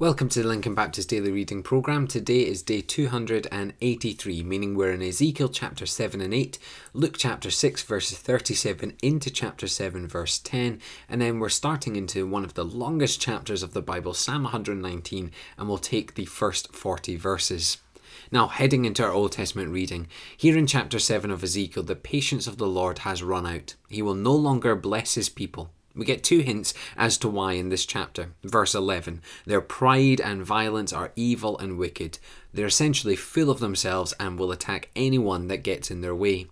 Welcome to the Lincoln Baptist Daily Reading Program. Today is day 283, meaning we're in Ezekiel chapter 7 and 8, Luke chapter 6, verses 37 into chapter 7, verse 10, and then we're starting into one of the longest chapters of the Bible, Psalm 119, and we'll take the first 40 verses. Now, heading into our Old Testament reading, here in chapter 7 of Ezekiel, the patience of the Lord has run out. He will no longer bless his people. We get two hints as to why in this chapter. Verse 11 Their pride and violence are evil and wicked. They're essentially full of themselves and will attack anyone that gets in their way.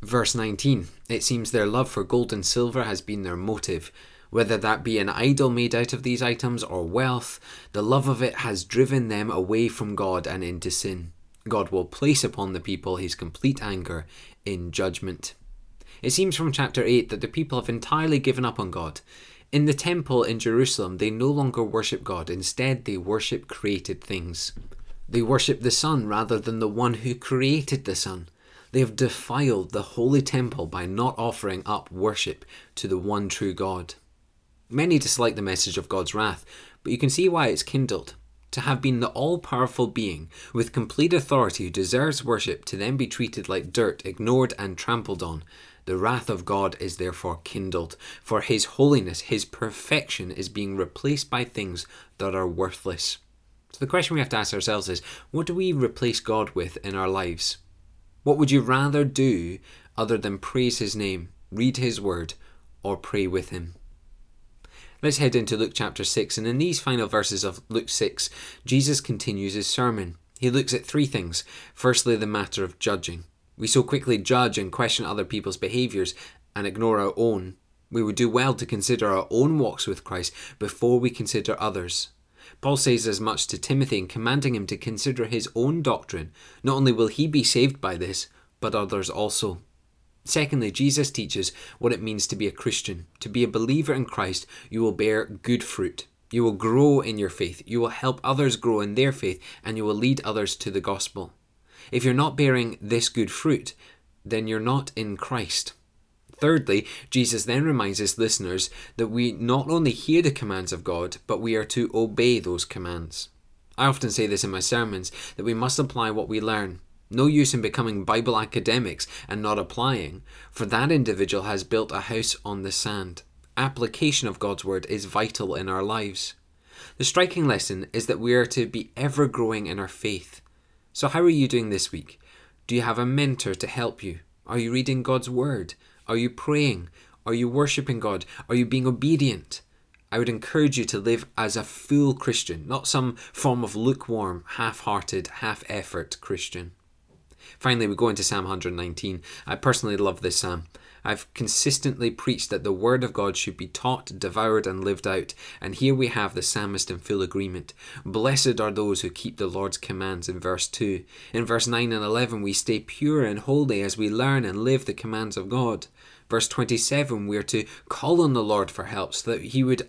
Verse 19 It seems their love for gold and silver has been their motive. Whether that be an idol made out of these items or wealth, the love of it has driven them away from God and into sin. God will place upon the people his complete anger in judgment. It seems from chapter 8 that the people have entirely given up on God. In the temple in Jerusalem, they no longer worship God, instead, they worship created things. They worship the sun rather than the one who created the sun. They have defiled the holy temple by not offering up worship to the one true God. Many dislike the message of God's wrath, but you can see why it's kindled. To have been the all powerful being with complete authority who deserves worship to then be treated like dirt, ignored, and trampled on, the wrath of God is therefore kindled, for his holiness, his perfection, is being replaced by things that are worthless. So the question we have to ask ourselves is what do we replace God with in our lives? What would you rather do other than praise his name, read his word, or pray with him? Let's head into Luke chapter 6, and in these final verses of Luke 6, Jesus continues his sermon. He looks at three things. Firstly, the matter of judging. We so quickly judge and question other people's behaviours and ignore our own. We would do well to consider our own walks with Christ before we consider others. Paul says as much to Timothy in commanding him to consider his own doctrine. Not only will he be saved by this, but others also. Secondly, Jesus teaches what it means to be a Christian. To be a believer in Christ, you will bear good fruit. You will grow in your faith. You will help others grow in their faith, and you will lead others to the gospel. If you're not bearing this good fruit, then you're not in Christ. Thirdly, Jesus then reminds his listeners that we not only hear the commands of God, but we are to obey those commands. I often say this in my sermons that we must apply what we learn. No use in becoming Bible academics and not applying, for that individual has built a house on the sand. Application of God's word is vital in our lives. The striking lesson is that we are to be ever growing in our faith. So, how are you doing this week? Do you have a mentor to help you? Are you reading God's Word? Are you praying? Are you worshipping God? Are you being obedient? I would encourage you to live as a full Christian, not some form of lukewarm, half hearted, half effort Christian. Finally, we go into Psalm 119. I personally love this psalm. I've consistently preached that the Word of God should be taught, devoured, and lived out, and here we have the psalmist in full agreement. Blessed are those who keep the Lord's commands in verse 2. In verse 9 and 11, we stay pure and holy as we learn and live the commands of God. Verse 27, we are to call on the Lord for help so that He would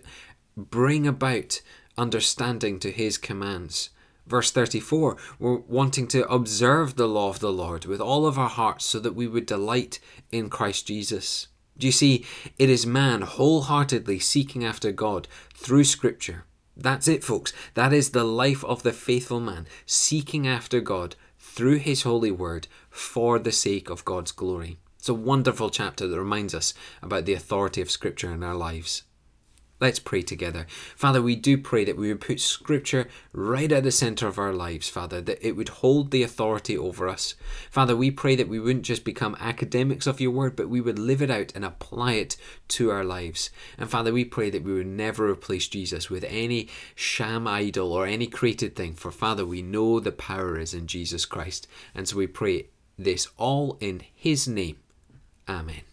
bring about understanding to His commands. Verse 34, we're wanting to observe the law of the Lord with all of our hearts so that we would delight in Christ Jesus. Do you see? It is man wholeheartedly seeking after God through Scripture. That's it, folks. That is the life of the faithful man, seeking after God through his holy word for the sake of God's glory. It's a wonderful chapter that reminds us about the authority of Scripture in our lives. Let's pray together. Father, we do pray that we would put Scripture right at the center of our lives, Father, that it would hold the authority over us. Father, we pray that we wouldn't just become academics of your word, but we would live it out and apply it to our lives. And Father, we pray that we would never replace Jesus with any sham idol or any created thing, for Father, we know the power is in Jesus Christ. And so we pray this all in His name. Amen.